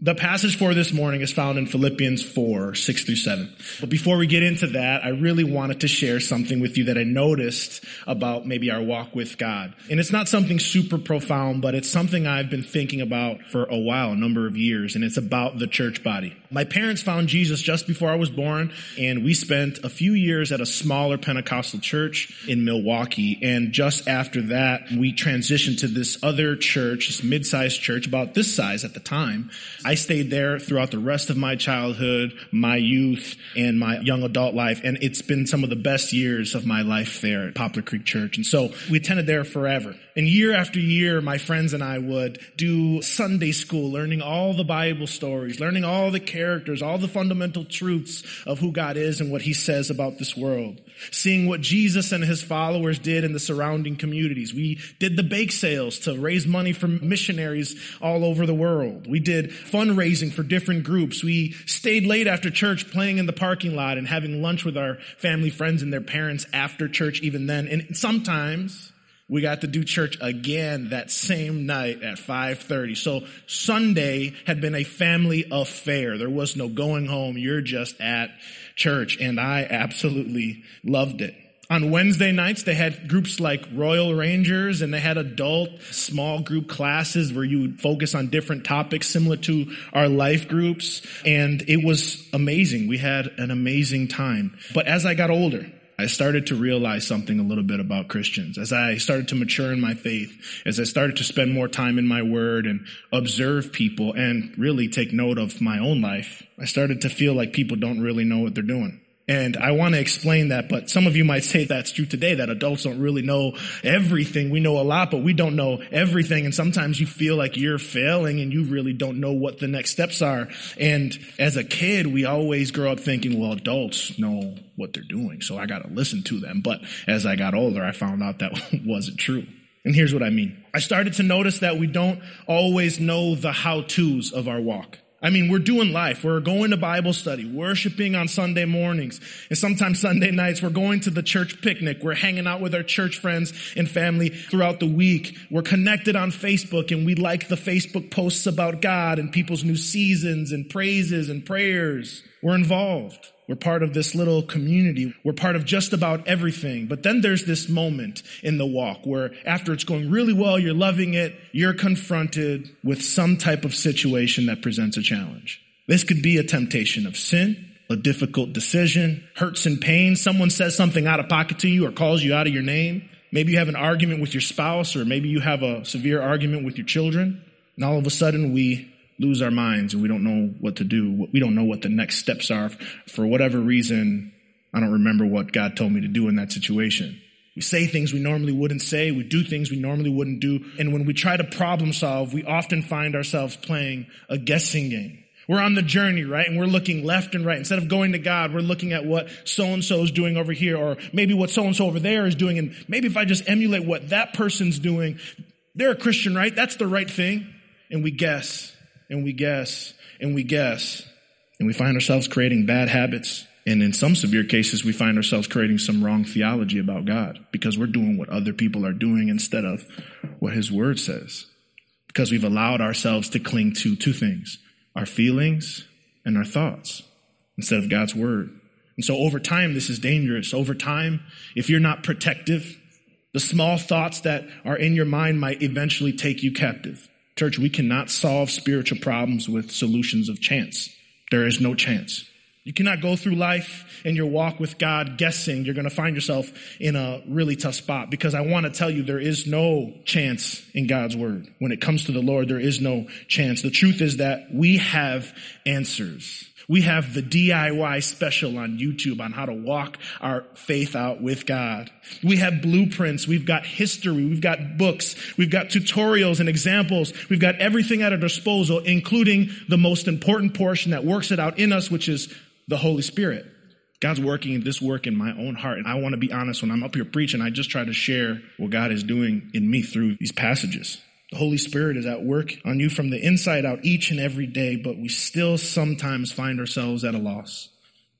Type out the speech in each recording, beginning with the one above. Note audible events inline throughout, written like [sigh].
The passage for this morning is found in Philippians 4, 6 through 7. But before we get into that, I really wanted to share something with you that I noticed about maybe our walk with God. And it's not something super profound, but it's something I've been thinking about for a while, a number of years, and it's about the church body. My parents found Jesus just before I was born, and we spent a few years at a smaller Pentecostal church in Milwaukee. And just after that, we transitioned to this other church, this mid-sized church, about this size at the time. I stayed there throughout the rest of my childhood, my youth, and my young adult life. And it's been some of the best years of my life there at Poplar Creek Church. And so we attended there forever. And year after year, my friends and I would do Sunday school, learning all the Bible stories, learning all the characters, all the fundamental truths of who God is and what he says about this world. Seeing what Jesus and his followers did in the surrounding communities. We did the bake sales to raise money for missionaries all over the world. We did fundraising for different groups. We stayed late after church playing in the parking lot and having lunch with our family friends and their parents after church even then. And sometimes we got to do church again that same night at 5.30. So Sunday had been a family affair. There was no going home. You're just at church. And I absolutely loved it. On Wednesday nights, they had groups like Royal Rangers and they had adult small group classes where you would focus on different topics similar to our life groups. And it was amazing. We had an amazing time. But as I got older, I started to realize something a little bit about Christians. As I started to mature in my faith, as I started to spend more time in my word and observe people and really take note of my own life, I started to feel like people don't really know what they're doing. And I want to explain that, but some of you might say that's true today, that adults don't really know everything. We know a lot, but we don't know everything. And sometimes you feel like you're failing and you really don't know what the next steps are. And as a kid, we always grow up thinking, well, adults know what they're doing, so I got to listen to them. But as I got older, I found out that [laughs] wasn't true. And here's what I mean. I started to notice that we don't always know the how-tos of our walk. I mean, we're doing life. We're going to Bible study, worshiping on Sunday mornings, and sometimes Sunday nights. We're going to the church picnic. We're hanging out with our church friends and family throughout the week. We're connected on Facebook and we like the Facebook posts about God and people's new seasons and praises and prayers. We're involved. We're part of this little community. We're part of just about everything. But then there's this moment in the walk where after it's going really well, you're loving it, you're confronted with some type of situation that presents a challenge. This could be a temptation of sin, a difficult decision, hurts and pain. Someone says something out of pocket to you or calls you out of your name. Maybe you have an argument with your spouse or maybe you have a severe argument with your children. And all of a sudden we lose our minds and we don't know what to do. We don't know what the next steps are. For whatever reason, I don't remember what God told me to do in that situation. We say things we normally wouldn't say. We do things we normally wouldn't do. And when we try to problem solve, we often find ourselves playing a guessing game. We're on the journey, right? And we're looking left and right. Instead of going to God, we're looking at what so-and-so is doing over here, or maybe what so-and-so over there is doing. And maybe if I just emulate what that person's doing, they're a Christian, right? That's the right thing. And we guess and we guess and we guess and we find ourselves creating bad habits. And in some severe cases, we find ourselves creating some wrong theology about God because we're doing what other people are doing instead of what his word says. Because we've allowed ourselves to cling to two things, our feelings and our thoughts instead of God's word. And so over time, this is dangerous. Over time, if you're not protective, the small thoughts that are in your mind might eventually take you captive. Church, we cannot solve spiritual problems with solutions of chance. There is no chance. You cannot go through life and your walk with God guessing you're going to find yourself in a really tough spot because I want to tell you there is no chance in God's word. When it comes to the Lord, there is no chance. The truth is that we have answers. We have the DIY special on YouTube on how to walk our faith out with God. We have blueprints. We've got history. We've got books. We've got tutorials and examples. We've got everything at our disposal, including the most important portion that works it out in us, which is the Holy Spirit. God's working this work in my own heart. And I want to be honest, when I'm up here preaching, I just try to share what God is doing in me through these passages. The Holy Spirit is at work on you from the inside out each and every day, but we still sometimes find ourselves at a loss.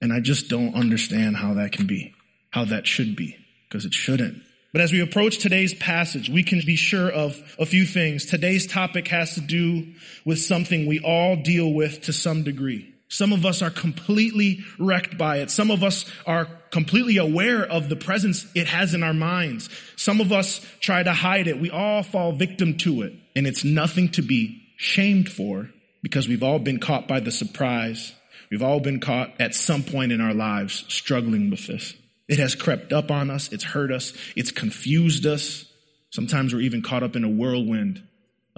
And I just don't understand how that can be, how that should be, because it shouldn't. But as we approach today's passage, we can be sure of a few things. Today's topic has to do with something we all deal with to some degree. Some of us are completely wrecked by it. Some of us are completely aware of the presence it has in our minds. Some of us try to hide it. We all fall victim to it. And it's nothing to be shamed for because we've all been caught by the surprise. We've all been caught at some point in our lives struggling with this. It has crept up on us. It's hurt us. It's confused us. Sometimes we're even caught up in a whirlwind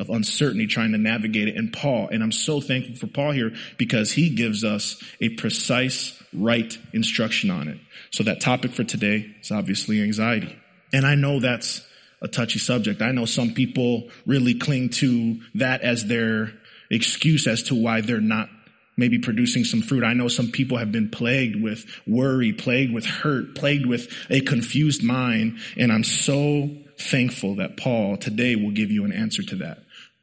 of uncertainty trying to navigate it. And Paul, and I'm so thankful for Paul here because he gives us a precise, right instruction on it. So that topic for today is obviously anxiety. And I know that's a touchy subject. I know some people really cling to that as their excuse as to why they're not maybe producing some fruit. I know some people have been plagued with worry, plagued with hurt, plagued with a confused mind. And I'm so thankful that Paul today will give you an answer to that.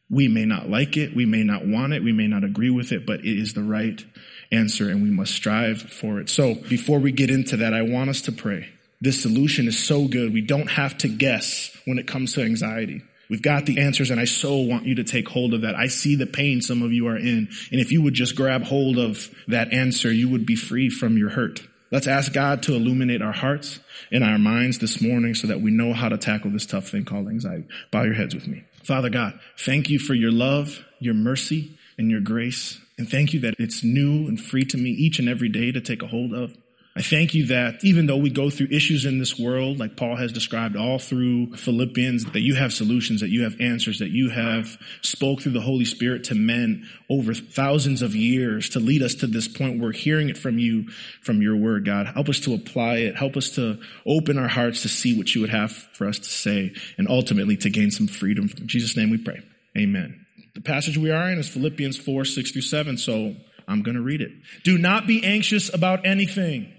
We may not like it. We may not want it. We may not agree with it, but it is the right answer and we must strive for it. So before we get into that, I want us to pray. This solution is so good. We don't have to guess when it comes to anxiety. We've got the answers and I so want you to take hold of that. I see the pain some of you are in. And if you would just grab hold of that answer, you would be free from your hurt. Let's ask God to illuminate our hearts and our minds this morning so that we know how to tackle this tough thing called anxiety. Bow your heads with me. Father God, thank you for your love, your mercy, and your grace. And thank you that it's new and free to me each and every day to take a hold of. I thank you that even though we go through issues in this world, like Paul has described all through Philippians, that you have solutions, that you have answers, that you have spoke through the Holy Spirit to men over thousands of years to lead us to this point. We're hearing it from you, from your word, God. Help us to apply it. Help us to open our hearts to see what you would have for us to say and ultimately to gain some freedom. In Jesus' name we pray. Amen. The passage we are in is Philippians 4, 6 through 7. So I'm going to read it. Do not be anxious about anything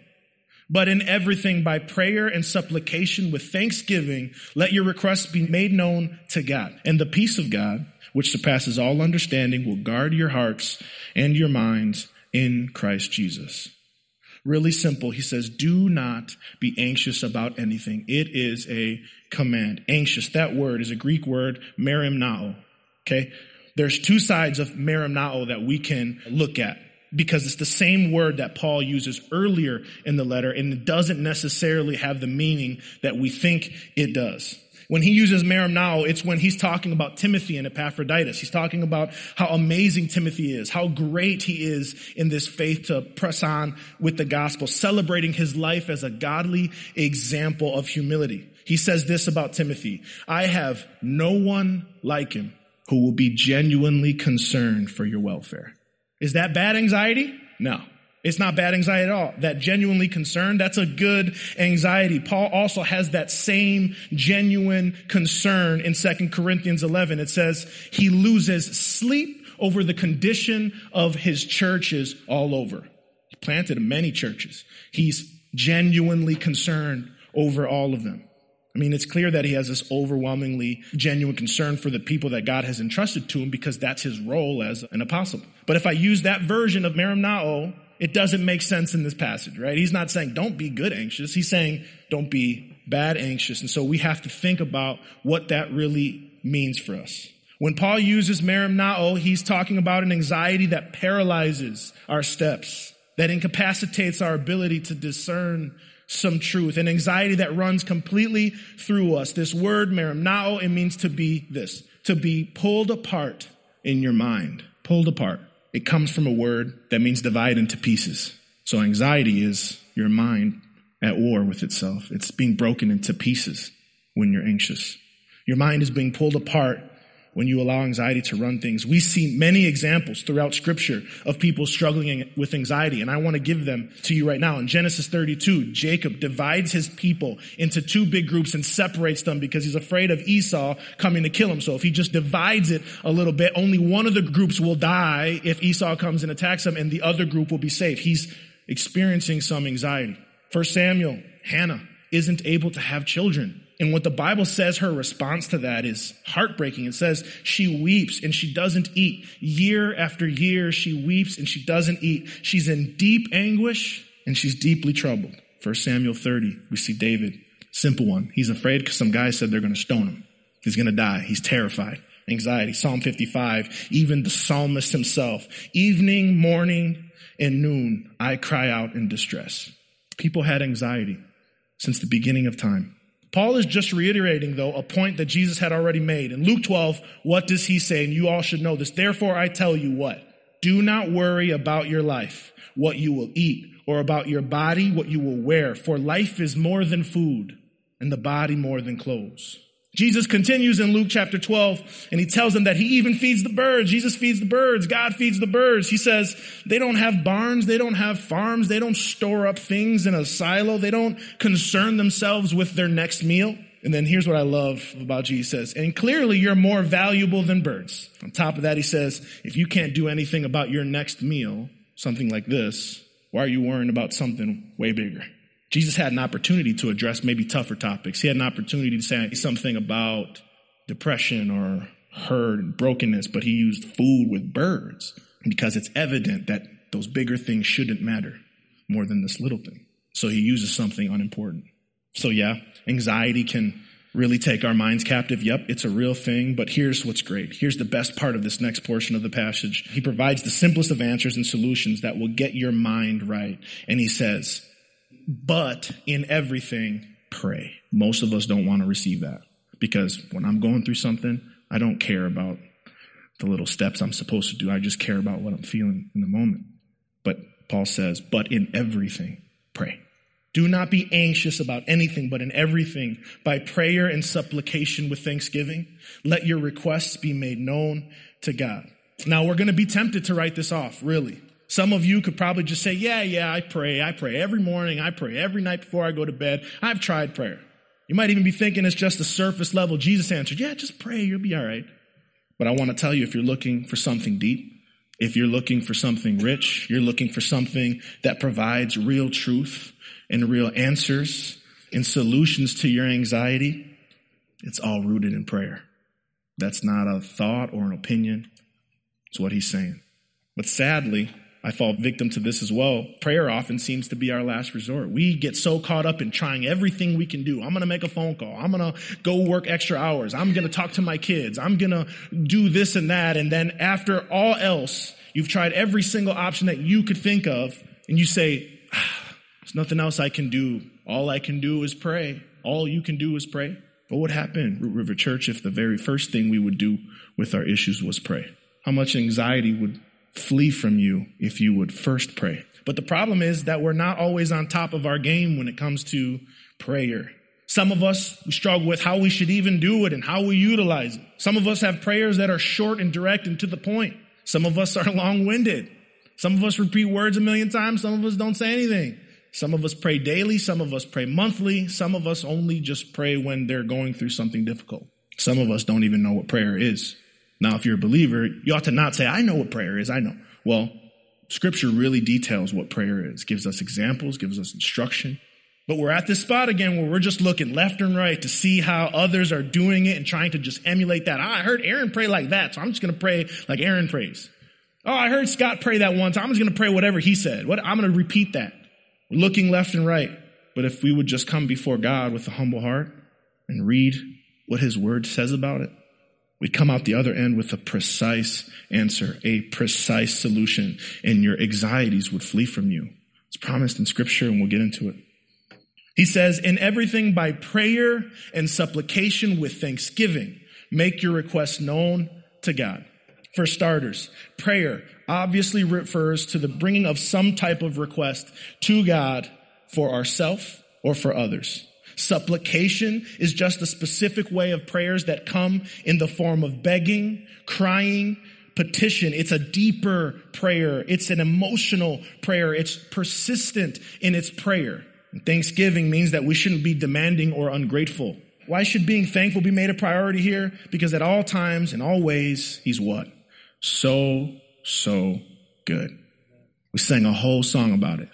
but in everything by prayer and supplication with thanksgiving, let your requests be made known to God. And the peace of God, which surpasses all understanding, will guard your hearts and your minds in Christ Jesus. Really simple. He says, do not be anxious about anything. It is a command. Anxious. That word is a Greek word, merimnao. Okay. There's two sides of merimnao that we can look at because it's the same word that Paul uses earlier in the letter and it doesn't necessarily have the meaning that we think it does. When he uses merimnao, it's when he's talking about Timothy and Epaphroditus. He's talking about how amazing Timothy is, how great he is in this faith to press on with the gospel, celebrating his life as a godly example of humility. He says this about Timothy, I have no one like him who will be genuinely concerned for your welfare. Is that bad anxiety? No. It's not bad anxiety at all. That genuinely concerned, that's a good anxiety. Paul also has that same genuine concern in 2 Corinthians 11. It says he loses sleep over the condition of his churches all over. He planted many churches. He's genuinely concerned over all of them. I mean, it's clear that he has this overwhelmingly genuine concern for the people that God has entrusted to him because that's his role as an apostle. But if I use that version of merimnao, it doesn't make sense in this passage, right? He's not saying don't be good anxious. He's saying don't be bad anxious. And so we have to think about what that really means for us. When Paul uses merimnao, he's talking about an anxiety that paralyzes our steps, that incapacitates our ability to discern some truth, an anxiety that runs completely through us. This word, merimnao, it means to be this, to be pulled apart in your mind, pulled apart. It comes from a word that means divide into pieces. So anxiety is your mind at war with itself. It's being broken into pieces when you're anxious. Your mind is being pulled apart when you allow anxiety to run things. We see many examples throughout scripture of people struggling with anxiety, and I want to give them to you right now. In Genesis 32, Jacob divides his people into two big groups and separates them because he's afraid of Esau coming to kill him. So if he just divides it a little bit, only one of the groups will die if Esau comes and attacks them, and the other group will be safe. He's experiencing some anxiety. First Samuel, Hannah isn't able to have children. And what the Bible says her response to that is heartbreaking. It says she weeps and she doesn't eat. Year after year, she weeps and she doesn't eat. She's in deep anguish and she's deeply troubled. 1 Samuel 30, we see David Simple one. He's afraid because some guy said they're going to stone him. He's going to die. He's terrified. Anxiety. Psalm 55. Even the psalmist himself. Evening, morning, and noon, I cry out in distress. People had anxiety since the beginning of time. Paul is just reiterating, though, a point that Jesus had already made. In Luke 12, what does he say? And you all should know this. Therefore, I tell you what? Do not worry about your life, what you will eat, or about your body, what you will wear. For life is more than food, and the body more than clothes. Jesus continues in Luke chapter 12 and he tells them that he even feeds the birds. Jesus feeds the birds. God feeds the birds. He says they don't have barns. They don't have farms. They don't store up things in a silo. They don't concern themselves with their next meal. And then here's what I love about Jesus. And clearly you're more valuable than birds. On top of that, he says, if you can't do anything about your next meal, something like this, why are you worrying about something way bigger? Jesus had an opportunity to address maybe tougher topics. He had an opportunity to say something about depression or hurt and brokenness, but he used food with birds because it's evident that those bigger things shouldn't matter more than this little thing. So he uses something unimportant. So yeah, anxiety can really take our minds captive. Yep, it's a real thing, but here's what's great. Here's the best part of this next portion of the passage. He provides the simplest of answers and solutions that will get your mind right. And he says, but in everything, pray. Most of us don't want to receive that because when I'm going through something, I don't care about the little steps I'm supposed to do. I just care about what I'm feeling in the moment. But Paul says, but in everything, pray. Do not be anxious about anything, but in everything, by prayer and supplication with thanksgiving, let your requests be made known to God. Now we're going to be tempted to write this off, really. Some of you could probably just say, yeah, yeah, I pray. I pray every morning. I pray every night before I go to bed. I've tried prayer. You might even be thinking it's just a surface level. Jesus answered, yeah, just pray. You'll be all right. But I want to tell you, if you're looking for something deep, if you're looking for something rich, you're looking for something that provides real truth and real answers and solutions to your anxiety, it's all rooted in prayer. That's not a thought or an opinion. It's what he's saying. But sadly, I fall victim to this as well. Prayer often seems to be our last resort. We get so caught up in trying everything we can do. I'm going to make a phone call. I'm going to go work extra hours. I'm going to talk to my kids. I'm going to do this and that. And then after all else, you've tried every single option that you could think of and you say, ah, there's nothing else I can do. All I can do is pray. All you can do is pray. What would happen, Root River Church, if the very first thing we would do with our issues was pray? How much anxiety would flee from you if you would first pray. But the problem is that we're not always on top of our game when it comes to prayer. Some of us we struggle with how we should even do it and how we utilize it. Some of us have prayers that are short and direct and to the point. Some of us are [laughs] long-winded. Some of us repeat words a million times. Some of us don't say anything. Some of us pray daily. Some of us pray monthly. Some of us only just pray when they're going through something difficult. Some of us don't even know what prayer is. Now, if you're a believer, you ought to not say, I know what prayer is. I know. Well, scripture really details what prayer is, gives us examples, gives us instruction. But we're at this spot again where we're just looking left and right to see how others are doing it and trying to just emulate that. Ah, I heard Aaron pray like that, so I'm just going to pray like Aaron prays. Oh, I heard Scott pray that one time. I'm just going to pray whatever he said. What, I'm going to repeat that. We're looking left and right. But if we would just come before God with a humble heart and read what his word says about it, We'd come out the other end with a precise answer, a precise solution, and your anxieties would flee from you. It's promised in scripture and we'll get into it. He says, in everything by prayer and supplication with thanksgiving, make your requests known to God. For starters, prayer obviously refers to the bringing of some type of request to God for ourself or for others. Supplication is just a specific way of prayers that come in the form of begging, crying, petition. It's a deeper prayer. It's an emotional prayer. It's persistent in its prayer. And thanksgiving means that we shouldn't be demanding or ungrateful. Why should being thankful be made a priority here? Because at all times, and all ways, he's what? So, so good. We sang a whole song about it.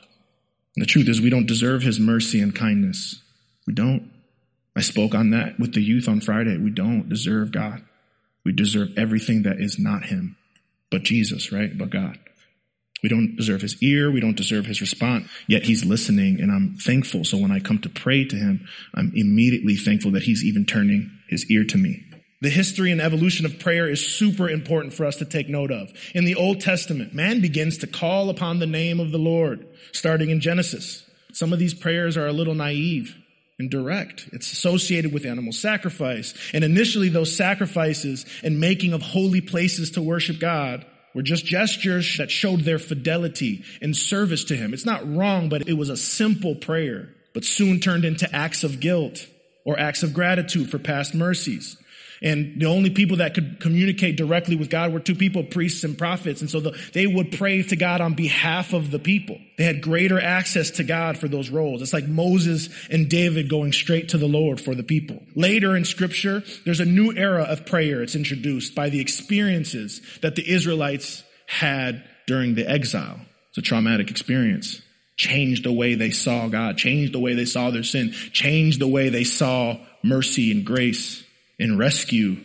And the truth is we don't deserve his mercy and kindness. We don't. I spoke on that with the youth on Friday. We don't deserve God. We deserve everything that is not Him, but Jesus, right? But God. We don't deserve his ear. We don't deserve his response. Yet he's listening and I'm thankful. So when I come to pray to him, I'm immediately thankful that he's even turning his ear to me. The history and evolution of prayer is super important for us to take note of. In the Old Testament, man begins to call upon the name of the Lord, starting in Genesis. Some of these prayers are a little naive and direct. It's associated with animal sacrifice. And initially those sacrifices and making of holy places to worship God were just gestures that showed their fidelity and service to Him. It's not wrong, but it was a simple prayer, but soon turned into acts of guilt or acts of gratitude for past mercies. And the only people that could communicate directly with God were two people, priests and prophets. And so the, they would pray to God on behalf of the people. They had greater access to God for those roles. It's like Moses and David going straight to the Lord for the people. Later in scripture, there's a new era of prayer. It's introduced by the experiences that the Israelites had during the exile. It's a traumatic experience changed the way they saw God, changed the way they saw their sin, changed the way they saw mercy and grace and rescue.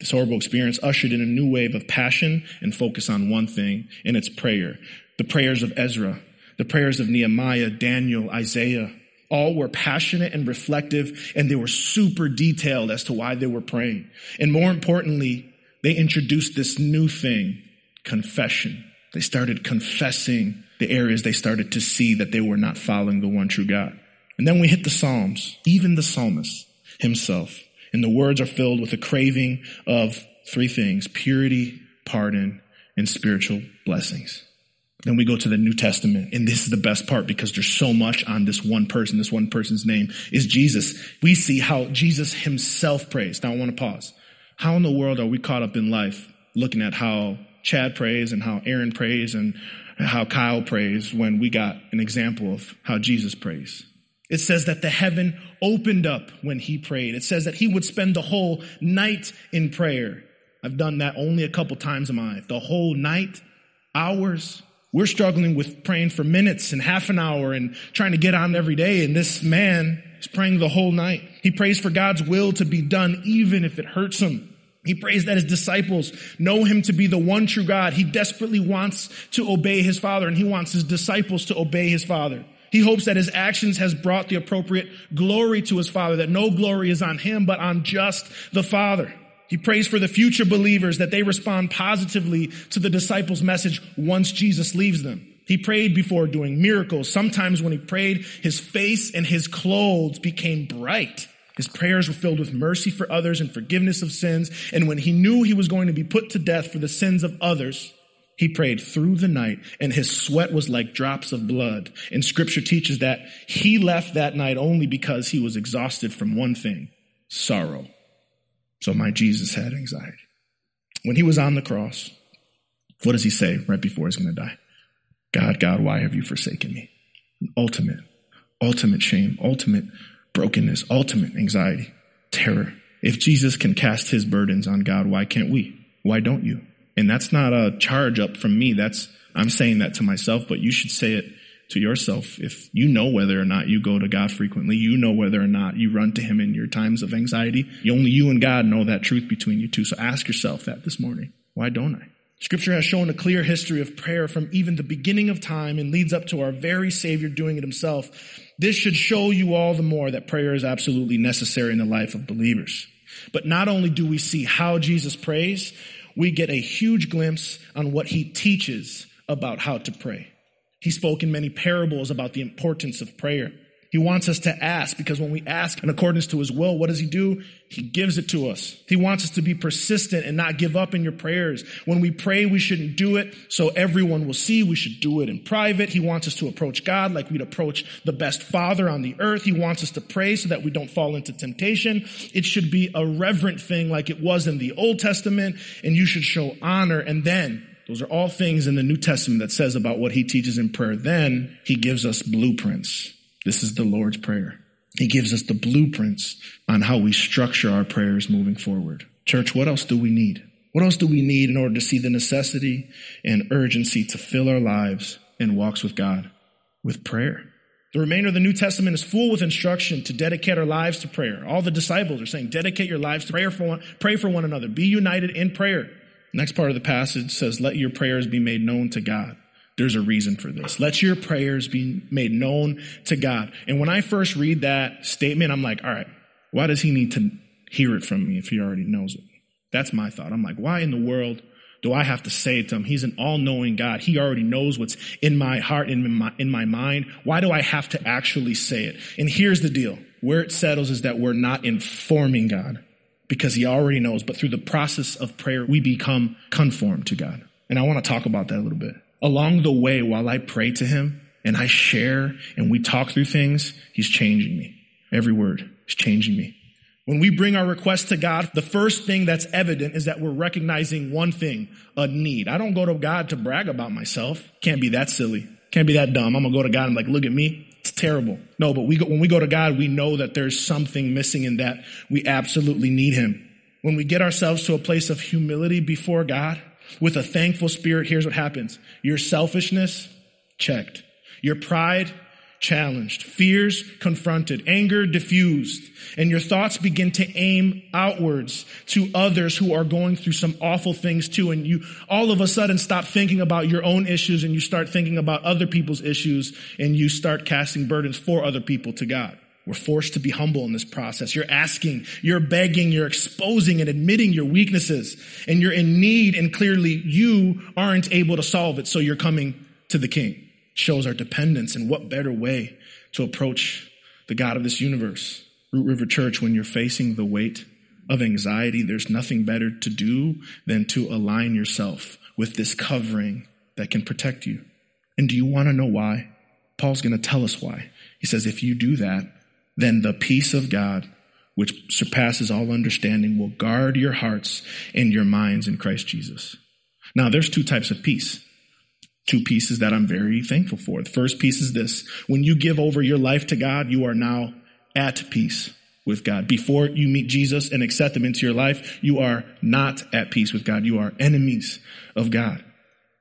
This horrible experience ushered in a new wave of passion and focus on one thing, and it's prayer. The prayers of Ezra, the prayers of Nehemiah, Daniel, Isaiah, all were passionate and reflective, and they were super detailed as to why they were praying. And more importantly, they introduced this new thing, confession. They started confessing the areas they started to see that they were not following the one true God. And then we hit the Psalms, even the psalmist himself. And the words are filled with a craving of three things, purity, pardon, and spiritual blessings. Then we go to the New Testament, and this is the best part because there's so much on this one person. This one person's name is Jesus. We see how Jesus himself prays. Now I want to pause. How in the world are we caught up in life looking at how Chad prays and how Aaron prays and how Kyle prays when we got an example of how Jesus prays? It says that the heaven opened up when he prayed. It says that he would spend the whole night in prayer. I've done that only a couple times in my life. The whole night, hours. We're struggling with praying for minutes and half an hour and trying to get on every day. And this man is praying the whole night. He prays for God's will to be done even if it hurts him. He prays that his disciples know him to be the one true God. He desperately wants to obey his father and he wants his disciples to obey his father. He hopes that his actions has brought the appropriate glory to his father, that no glory is on him, but on just the father. He prays for the future believers that they respond positively to the disciples' message once Jesus leaves them. He prayed before doing miracles. Sometimes when he prayed, his face and his clothes became bright. His prayers were filled with mercy for others and forgiveness of sins. And when he knew he was going to be put to death for the sins of others, he prayed through the night and his sweat was like drops of blood. And scripture teaches that he left that night only because he was exhausted from one thing, sorrow. So my Jesus had anxiety. When he was on the cross, what does he say right before he's going to die? God, God, why have you forsaken me? Ultimate, ultimate shame, ultimate brokenness, ultimate anxiety, terror. If Jesus can cast his burdens on God, why can't we? Why don't you? And that's not a charge up from me. That's, I'm saying that to myself, but you should say it to yourself. If you know whether or not you go to God frequently, you know whether or not you run to Him in your times of anxiety. Only you and God know that truth between you two. So ask yourself that this morning. Why don't I? Scripture has shown a clear history of prayer from even the beginning of time and leads up to our very Savior doing it himself. This should show you all the more that prayer is absolutely necessary in the life of believers. But not only do we see how Jesus prays, we get a huge glimpse on what he teaches about how to pray. He spoke in many parables about the importance of prayer. He wants us to ask because when we ask in accordance to his will, what does he do? He gives it to us. He wants us to be persistent and not give up in your prayers. When we pray, we shouldn't do it so everyone will see. We should do it in private. He wants us to approach God like we'd approach the best father on the earth. He wants us to pray so that we don't fall into temptation. It should be a reverent thing like it was in the Old Testament and you should show honor and then those are all things in the New Testament that says about what he teaches in prayer. Then he gives us blueprints this is the Lord's Prayer. He gives us the blueprints on how we structure our prayers moving forward. Church, what else do we need? What else do we need in order to see the necessity and urgency to fill our lives and walks with God? With prayer. The remainder of the New Testament is full with instruction to dedicate our lives to prayer. All the disciples are saying, dedicate your lives to prayer for one, pray for one another. Be united in prayer. Next part of the passage says, let your prayers be made known to God. There's a reason for this. Let your prayers be made known to God. And when I first read that statement, I'm like, all right, why does he need to hear it from me if he already knows it? That's my thought. I'm like, why in the world do I have to say it to him? He's an all-knowing God. He already knows what's in my heart in my, in my mind. Why do I have to actually say it? And here's the deal. Where it settles is that we're not informing God because he already knows. But through the process of prayer, we become conformed to God. And I want to talk about that a little bit. Along the way, while I pray to him and I share and we talk through things, he's changing me. Every word is changing me. When we bring our request to God, the first thing that's evident is that we're recognizing one thing, a need. I don't go to God to brag about myself. Can't be that silly. Can't be that dumb. I'm gonna go to God and like, look at me. It's terrible. No, but we go, when we go to God, we know that there's something missing in that we absolutely need Him. When we get ourselves to a place of humility before God with a thankful spirit, here's what happens. Your selfishness, checked. Your pride, challenged, fears confronted, anger diffused, and your thoughts begin to aim outwards to others who are going through some awful things too. And you all of a sudden stop thinking about your own issues and you start thinking about other people's issues and you start casting burdens for other people to God. We're forced to be humble in this process. You're asking, you're begging, you're exposing and admitting your weaknesses and you're in need and clearly you aren't able to solve it. So you're coming to the king shows our dependence. And what better way to approach the God of this universe? Root River Church, when you're facing the weight of anxiety, there's nothing better to do than to align yourself with this covering that can protect you. And do you want to know why? Paul's going to tell us why. He says, if you do that, then the peace of God, which surpasses all understanding, will guard your hearts and your minds in Christ Jesus. Now, there's two types of peace two pieces that I'm very thankful for. The first piece is this. When you give over your life to God, you are now at peace with God. Before you meet Jesus and accept him into your life, you are not at peace with God. You are enemies of God.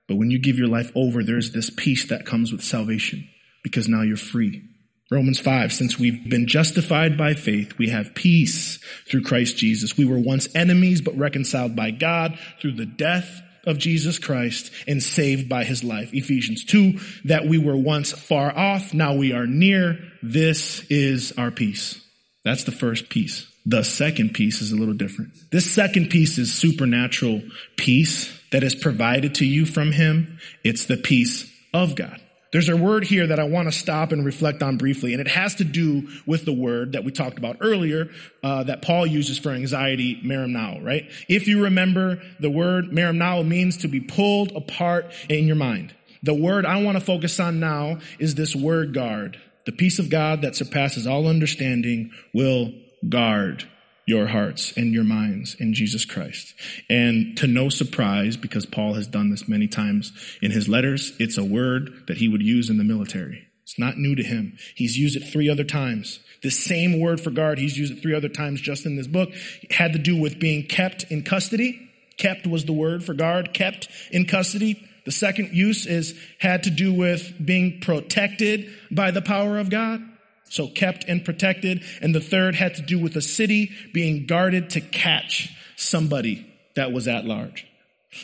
But when you give your life over, there's this peace that comes with salvation because now you're free. Romans 5, since we've been justified by faith, we have peace through Christ Jesus. We were once enemies, but reconciled by God through the death of Jesus Christ and saved by his life. Ephesians 2, that we were once far off, now we are near. This is our peace. That's the first piece. The second piece is a little different. This second piece is supernatural peace that is provided to you from him. It's the peace of God. There's a word here that I want to stop and reflect on briefly, and it has to do with the word that we talked about earlier uh, that Paul uses for anxiety, merimnao, right? If you remember, the word merimnao means to be pulled apart in your mind. The word I want to focus on now is this word guard. The peace of God that surpasses all understanding will guard your hearts and your minds in Jesus Christ. And to no surprise, because Paul has done this many times in his letters, it's a word that he would use in the military. It's not new to him. He's used it three other times. The same word for guard, he's used it three other times just in this book. It had to do with being kept in custody. Kept was the word for guard, kept in custody. The second use is had to do with being protected by the power of God. So kept and protected. And the third had to do with a city being guarded to catch somebody that was at large.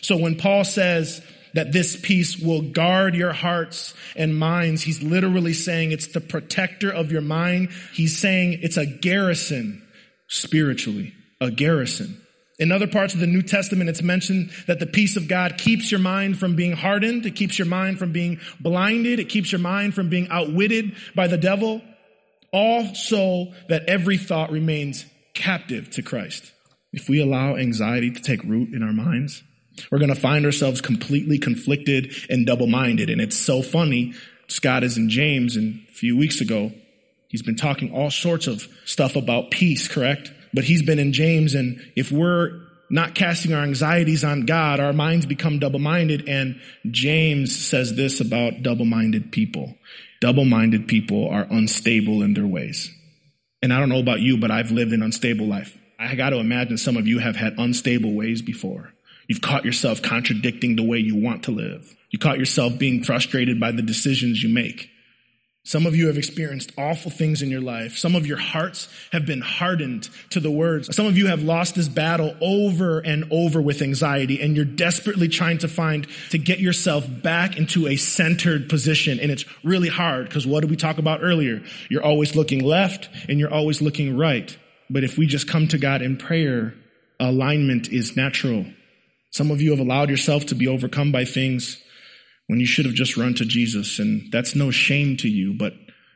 So when Paul says that this peace will guard your hearts and minds, he's literally saying it's the protector of your mind. He's saying it's a garrison spiritually, a garrison. In other parts of the New Testament, it's mentioned that the peace of God keeps your mind from being hardened. It keeps your mind from being blinded. It keeps your mind from being outwitted by the devil all so that every thought remains captive to Christ. If we allow anxiety to take root in our minds, we're going to find ourselves completely conflicted and double-minded. And it's so funny. Scott is in James and a few weeks ago, he's been talking all sorts of stuff about peace, correct? But he's been in James and if we're not casting our anxieties on God, our minds become double-minded. And James says this about double-minded people. Double-minded people are unstable in their ways. And I don't know about you, but I've lived an unstable life. I got to imagine some of you have had unstable ways before. You've caught yourself contradicting the way you want to live. You caught yourself being frustrated by the decisions you make. Some of you have experienced awful things in your life. Some of your hearts have been hardened to the words. Some of you have lost this battle over and over with anxiety and you're desperately trying to find to get yourself back into a centered position. And it's really hard because what did we talk about earlier? You're always looking left and you're always looking right. But if we just come to God in prayer, alignment is natural. Some of you have allowed yourself to be overcome by things when you should have just run to Jesus. And that's no shame to you, but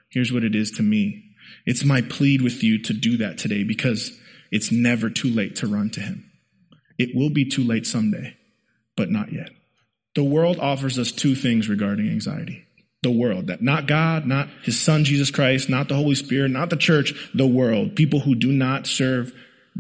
here's what it is to me. It's my plead with you to do that today because it's never too late to run to him. It will be too late someday, but not yet. The world offers us two things regarding anxiety. The world, that not God, not his son Jesus Christ, not the Holy Spirit, not the church, the world. People who do not serve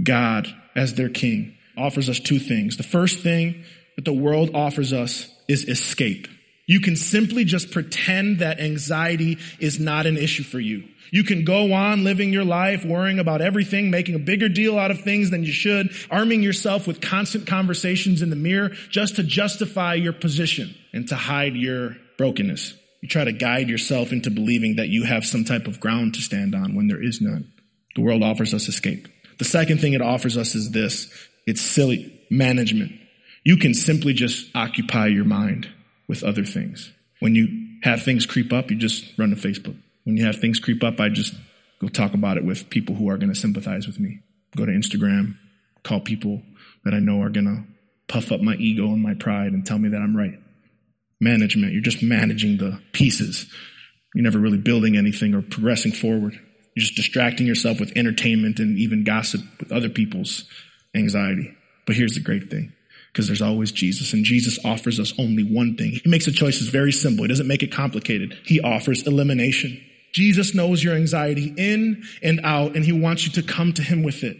God as their king offers us two things. The first thing that the world offers us is escape. You can simply just pretend that anxiety is not an issue for you. You can go on living your life, worrying about everything, making a bigger deal out of things than you should, arming yourself with constant conversations in the mirror just to justify your position and to hide your brokenness. You try to guide yourself into believing that you have some type of ground to stand on when there is none. The world offers us escape. The second thing it offers us is this. It's silly management. You can simply just occupy your mind with other things. When you have things creep up, you just run to Facebook. When you have things creep up, I just go talk about it with people who are going to sympathize with me. Go to Instagram, call people that I know are going to puff up my ego and my pride and tell me that I'm right. Management, you're just managing the pieces. You're never really building anything or progressing forward. You're just distracting yourself with entertainment and even gossip with other people's anxiety. But here's the great thing because there's always Jesus and Jesus offers us only one thing. He makes the choices very simple. He doesn't make it complicated. He offers elimination. Jesus knows your anxiety in and out and he wants you to come to him with it.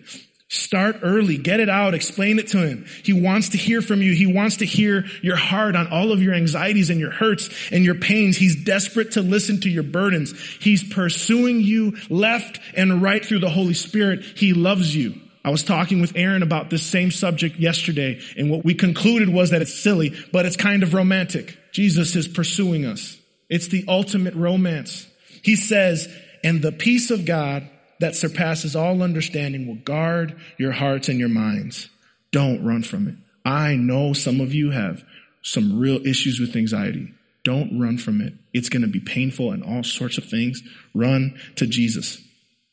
Start early. Get it out. Explain it to him. He wants to hear from you. He wants to hear your heart on all of your anxieties and your hurts and your pains. He's desperate to listen to your burdens. He's pursuing you left and right through the Holy Spirit. He loves you. I was talking with Aaron about this same subject yesterday, and what we concluded was that it's silly, but it's kind of romantic. Jesus is pursuing us. It's the ultimate romance. He says, and the peace of God that surpasses all understanding will guard your hearts and your minds. Don't run from it. I know some of you have some real issues with anxiety. Don't run from it. It's going to be painful and all sorts of things. Run to Jesus.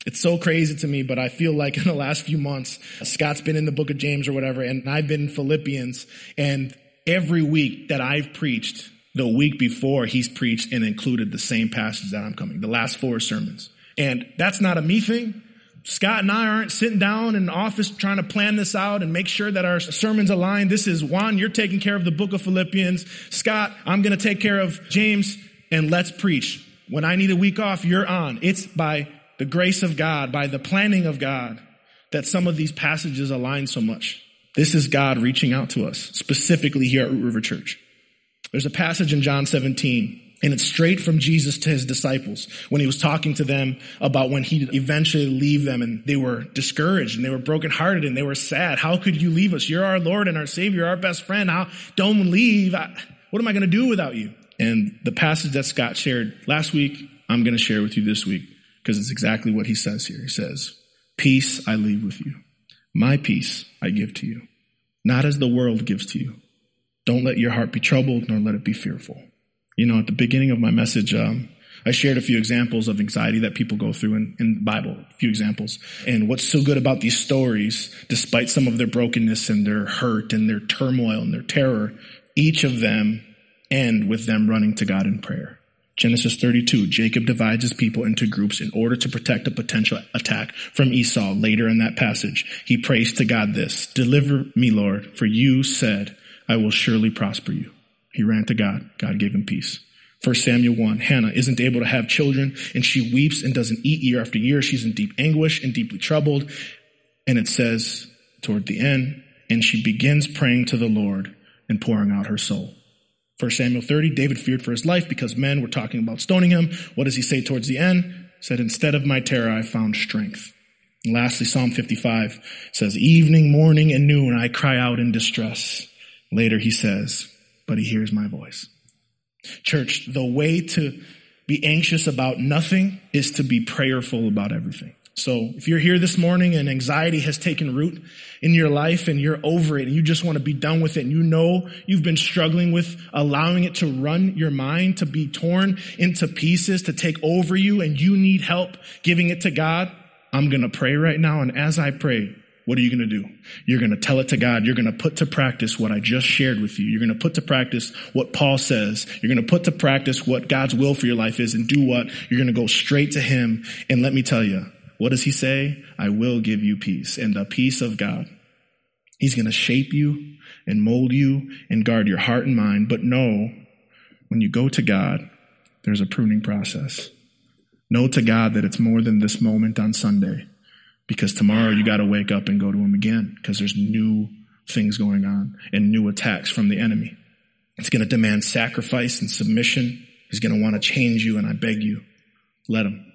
It's so crazy to me, but I feel like [laughs] in the last few months, Scott's been in the book of James or whatever, and I've been in Philippians, and every week that I've preached, the week before he's preached and included the same passage that I'm coming, the last four sermons. And that's not a me thing. Scott and I aren't sitting down in the office trying to plan this out and make sure that our sermons align. This is Juan, you're taking care of the book of Philippians. Scott, I'm going to take care of James and let's preach. When I need a week off, you're on. It's by the grace of God, by the planning of God, that some of these passages align so much. This is God reaching out to us, specifically here at Root River Church. There's a passage in John 17, and it's straight from Jesus to his disciples when he was talking to them about when he'd eventually leave them and they were discouraged and they were brokenhearted and they were sad. How could you leave us? You're our Lord and our Savior, our best friend. How don't leave? I, what am I going to do without you? And the passage that Scott shared last week, I'm going to share with you this week because it's exactly what he says here. He says, Peace I leave with you. My peace I give to you, not as the world gives to you. Don't let your heart be troubled, nor let it be fearful. You know, at the beginning of my message, um, I shared a few examples of anxiety that people go through in, in the Bible, a few examples. And what's so good about these stories, despite some of their brokenness and their hurt and their turmoil and their terror, each of them end with them running to God in prayer. Genesis 32, Jacob divides his people into groups in order to protect a potential attack from Esau. Later in that passage, he prays to God this, deliver me, Lord, for you said, I will surely prosper you. He ran to God. God gave him peace. 1 Samuel 1, Hannah isn't able to have children and she weeps and doesn't eat year after year. She's in deep anguish and deeply troubled. And it says toward the end, and she begins praying to the Lord and pouring out her soul. 1 Samuel 30, David feared for his life because men were talking about stoning him. What does he say towards the end? said, instead of my terror, I found strength. And lastly, Psalm 55 says, evening, morning, and noon, I cry out in distress. Later he says, but he hears my voice. Church, the way to be anxious about nothing is to be prayerful about everything. So if you're here this morning and anxiety has taken root in your life and you're over it and you just want to be done with it and you know you've been struggling with allowing it to run your mind, to be torn into pieces, to take over you and you need help giving it to God, I'm going to pray right now. And as I pray, what are you going to do? You're going to tell it to God. You're going to put to practice what I just shared with you. You're going to put to practice what Paul says. You're going to put to practice what God's will for your life is and do what? You're going to go straight to Him. And let me tell you, what does He say? I will give you peace and the peace of God. He's going to shape you and mold you and guard your heart and mind. But know when you go to God, there's a pruning process. Know to God that it's more than this moment on Sunday because tomorrow you got to wake up and go to him again because there's new things going on and new attacks from the enemy. It's going to demand sacrifice and submission. He's going to want to change you and I beg you, let him.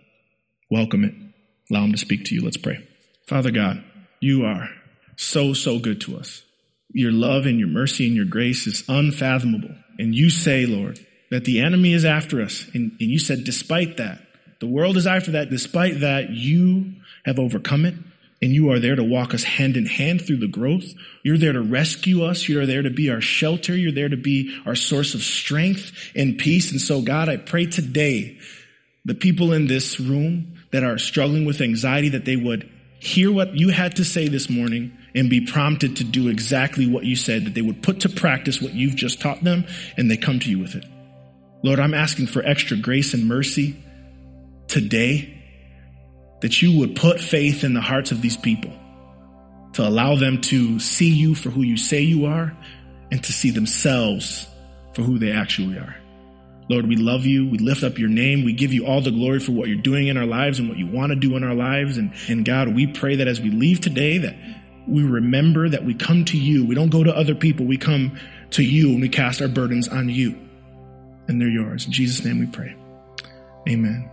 Welcome it. Allow him to speak to you. Let's pray. Father God, you are so, so good to us. Your love and your mercy and your grace is unfathomable. And you say, Lord, that the enemy is after us. And, and you said, despite that, the world is after that. Despite that, you have overcome it and you are there to walk us hand in hand through the growth. You're there to rescue us. You're there to be our shelter. You're there to be our source of strength and peace. And so God, I pray today the people in this room that are struggling with anxiety that they would hear what you had to say this morning and be prompted to do exactly what you said, that they would put to practice what you've just taught them and they come to you with it. Lord, I'm asking for extra grace and mercy today that you would put faith in the hearts of these people to allow them to see you for who you say you are and to see themselves for who they actually are. Lord, we love you. We lift up your name. We give you all the glory for what you're doing in our lives and what you want to do in our lives. And, and God, we pray that as we leave today, that we remember that we come to you. We don't go to other people. We come to you and we cast our burdens on you. And they're yours. In Jesus' name we pray. Amen.